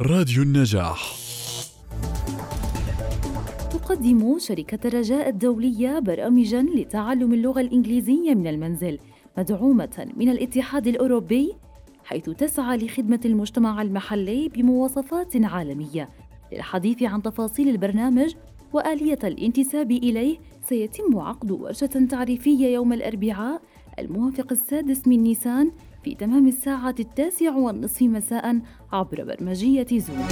راديو النجاح. تقدم شركة الرجاء الدولية برامجا لتعلم اللغة الإنجليزية من المنزل مدعومة من الاتحاد الأوروبي حيث تسعى لخدمة المجتمع المحلي بمواصفات عالمية. للحديث عن تفاصيل البرنامج وآلية الانتساب إليه سيتم عقد ورشة تعريفية يوم الأربعاء الموافق السادس من نيسان في تمام الساعة التاسعة والنصف مساء عبر برمجية زوم